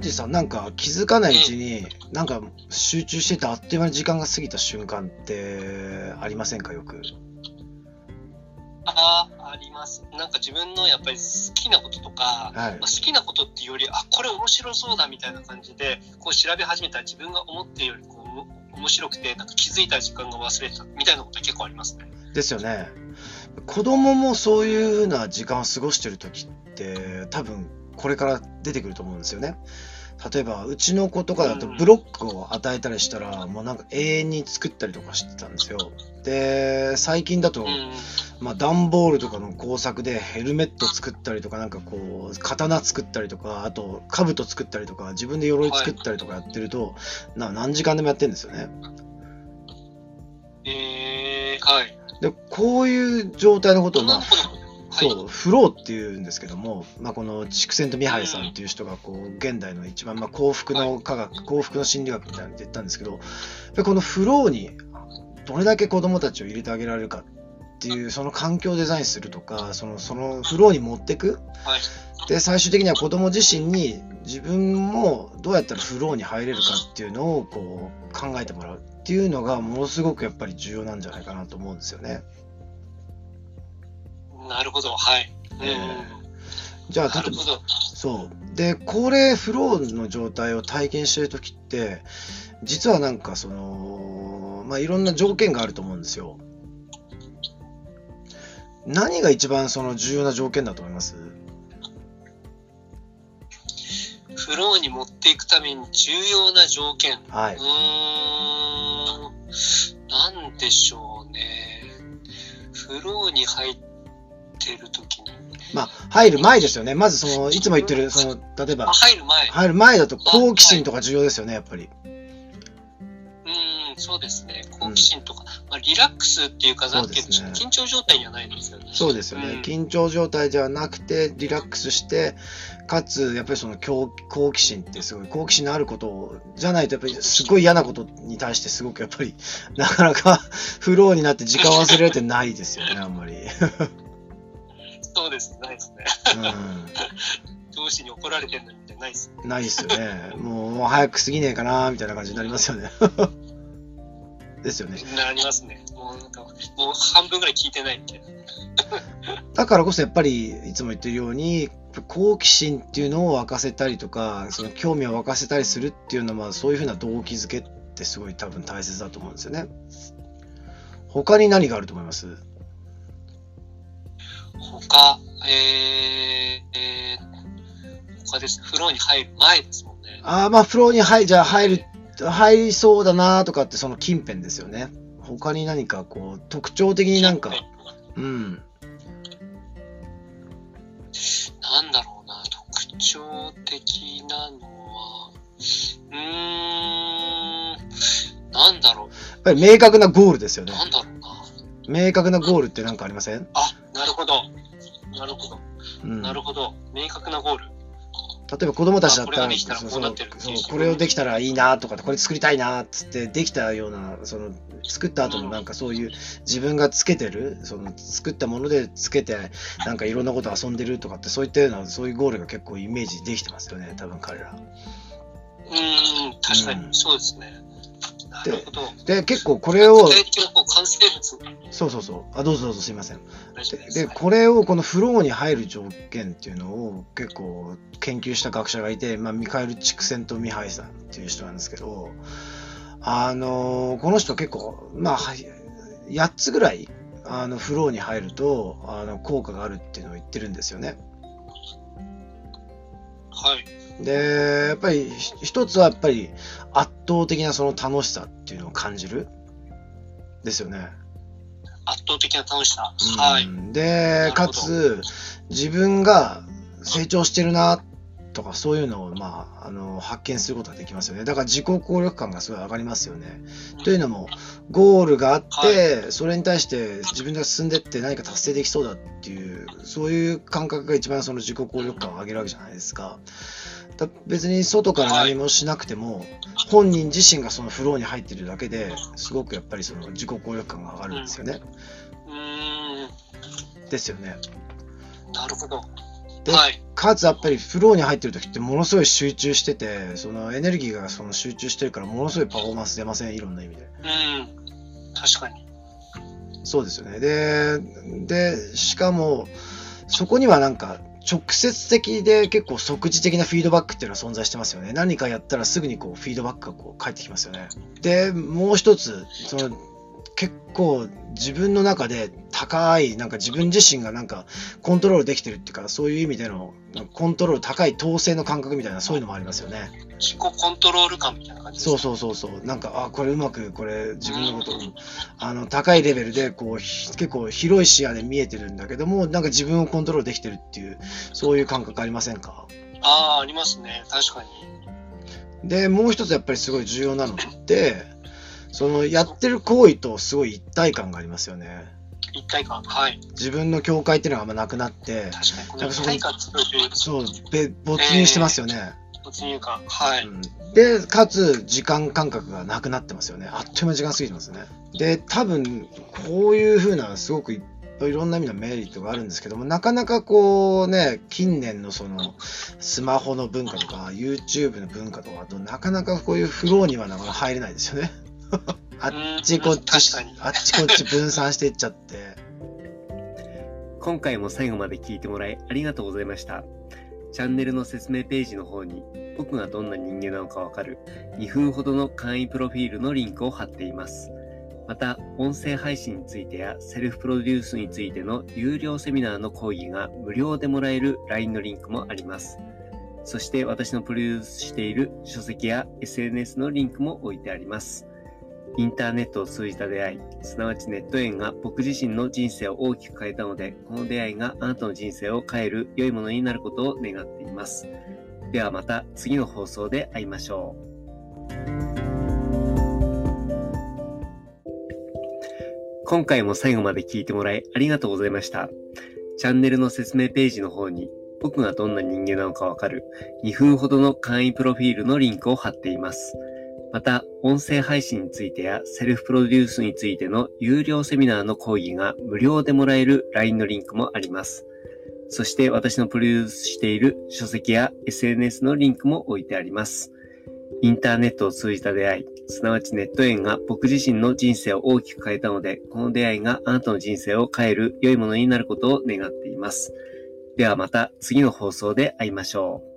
ロジーさん、なんか気づかないうちに、なんか集中しててあっという間に時間が過ぎた瞬間ってありませんか、よく。ああ、あります。なんか自分のやっぱり好きなこととか、はいまあ、好きなことっていうより、あ、これ面白そうだみたいな感じで、こう調べ始めたら自分が思っているよりこう面白くて、なんか気づいた時間が忘れてたみたいなこと結構ありますね。ですよね。子供もそういう風な時間を過ごしてる時って、多分これから出てくると思うんですよね。例えば、うちの子とかだとうんブロックを与えたりしたら、もうなんか永遠に作ったりとかしてたんですよ。で、最近だと、うん。まあ、段ボールとかの工作でヘルメット作ったりとか、なんかこう、刀作ったりとか、あと、兜作ったりとか、自分で鎧作ったりとかやってると、な何時間でもやってるんですよね。えー、はい。で、こういう状態のことを、まあ。そう、フローっていうんですけども、まあ、この筑前とミハイさんっていう人がこう現代の一番、まあ、幸福の科学、幸福の心理学みたいなのって言ったんですけど、このフローにどれだけ子供たちを入れてあげられるかっていう、その環境をデザインするとか、そのそのフローに持ってく。はい。で、最終的には子供自身に自分もどうやったらフローに入れるかっていうのをこう考えてもらうっていうのがものすごくやっぱり重要なんじゃないかなと思うんですよね。なるほど。はい。うん。えじゃあ、なるほど。そう。で、これ、フローの状態を体験してるときって、実はなんかその、まあ、いろんな条件があると思うんですよ。何が一番その重要な条件だと思います？フローに持っていくために重要な条件。はい。うーん、なんでしょうね。フローに入ってるときに。まあ、入る前ですよね。まずその、いつも言ってる、その、例えばあ、、入る前。入る前だと好奇心とか重要ですよね、やっぱり。うーん、そうですね。好奇心とか、まあ、リラックスっていうか、なんて言うんですね緊張状態にはないんですよね。そうですよね。うん緊張状態ではなくて、リラックスして、かつ、やっぱりその好好奇心ってすごい、好奇心のあることをじゃないと、やっぱりすごい嫌なことに対してすごくやっぱり、なかなかフローになって時間忘れてないですよね、あんまり。ですね、ないですね。上司に怒られてるのにみたいなないですね。うん。ないですよね。もう、もう早く過ぎねえかな、みたいな感じになりますよね。ですよね。なりますね。もうなんか、もう半分ぐらい聞いてないみたいな。だからこそやっぱりいつも言ってるように好奇心っていうのを沸かせたりとかその興味を沸かせたりするっていうのはそういうふうな動機づけってすごい多分大切だと思うんですよね。他に何があると思います？他、えー、えー、他ですね。風呂に入る前ですもんね。ああまあフローに入じゃあ入る入りそうだなとかってその近辺ですよね。他に何かこう特徴的になんかうんなんだろうな、特徴的なのは、うーん、なんだろやっぱり明確なゴールですよう、ね。なんだろうな。明確なゴールって何かありません、あ、なるほど。なるほど。うん、なるほど。明確なゴール。例えば子供たちだったらあこれをできたらいいなとかこれ作りたいなっつってできたようなその作った後のなんかそういう自分がつけてるその作ったものでつけてなんかいろんなこと遊んでるとかってそういったようなそういうゴールが結構イメージできてますよね多分彼ら。うーん、確かに、うんそうですね。なるほど。で結構これをそうそうそうあどうぞどうぞすいません。でこれをこのフローに入る条件っていうのを結構研究した学者がいて、まあ、ミカエル・チクセント・ミハイさんっていう人なんですけどあのこの人結構まあはい8つぐらいあのフローに入るとあの効果があるっていうのを言ってるんですよね。はい。でやっぱりひ一つはやっぱり圧倒的なその楽しさっていうのを感じるですよね。圧倒的な楽しさ。うんはい。で、かつ、自分が成長してるなとか、そういうのを、まあ、あの発見することができますよね。だから自己効力感がすごい上がりますよね。というのも、ゴールがあって、それに対して自分が進んでって何か達成できそうだっていう、そういう感覚が一番その自己効力感を上げるわけじゃないですか。だ別に外から何もしなくても、本人自身がそのフローに入ってるだけですごくやっぱりその自己効力感が上がるんですよね。うーん、ですよね。なるほど。ではい。かつやっぱりフローに入ってる時ってものすごい集中してて、そのエネルギーがその集中してるからものすごいパフォーマンス出ません、いろんな意味で。うん。確かに。そうですよね。で、で、しかも、そこにはなんか、直接的で結構即時的なフィードバックっていうのは存在してますよね。何かやったらすぐにこうフィードバックがこう返ってきますよね。で、もう一つ、その結構自分の中で高い、なんか自分自身がなんかコントロールできてるっていうか、そういう意味でのコントロール高い統制の感覚みたいなそういうのもありますよね。自己コントロール感みたいな感じですそうかそうそうそう。なんか、あ、これうまく、これ自分のことを、あの、高いレベルで、こう、ひ結構広い視野で見えてるんだけども、なんか自分をコントロールできてるっていう、そういう感覚ありませんか？ああ、ありますね。確かに。で、もう一つやっぱりすごい重要なのって、その、やってる行為とすごい一体感がありますよね。一体感。はい。自分の境界っていうのがあんまなくなって、確かに。この一体感そう、べ没入してますよね。没入感。はい。うんで、かつ、時間感覚がなくなってますよね。あっという間に時間過ぎてますね。で、多分、こういう風な、すごくいろんな意味のメリットがあるんですけども、なかなかこうね、近年のその、スマホの文化とか、YouTube の文化とかと、なかなかこういうフローにはなかなか入れないですよね。あっちこっちあっちこっち分散していっちゃって。今回も最後まで聞いてもらいありがとうございました。チャンネルの説明ページの方に僕がどんな人間なのかわかる2分ほどの簡易プロフィールのリンクを貼っています。また、音声配信についてやセルフプロデュースについての有料セミナーの講義が無料でもらえる LINE のリンクもあります。そして私のプロデュースしている書籍や SNS のリンクも置いてあります。インターネットを通じた出会い、すなわちネット縁が僕自身の人生を大きく変えたので、この出会いがあなたの人生を変える良いものになることを願っています。ではまた次の放送で会いましょう。今回も最後まで聞いてもらいありがとうございました。チャンネルの説明ページの方に僕がどんな人間なのかわかる2分ほどの簡易プロフィールのリンクを貼っています。また、音声配信についてやセルフプロデュースについての有料セミナーの講義が無料でもらえる LINE のリンクもあります。そして私のプロデュースしている書籍や SNS のリンクも置いてあります。インターネットを通じた出会い、すなわちネット縁が僕自身の人生を大きく変えたので、この出会いがあなたの人生を変える良いものになることを願っています。ではまた次の放送で会いましょう。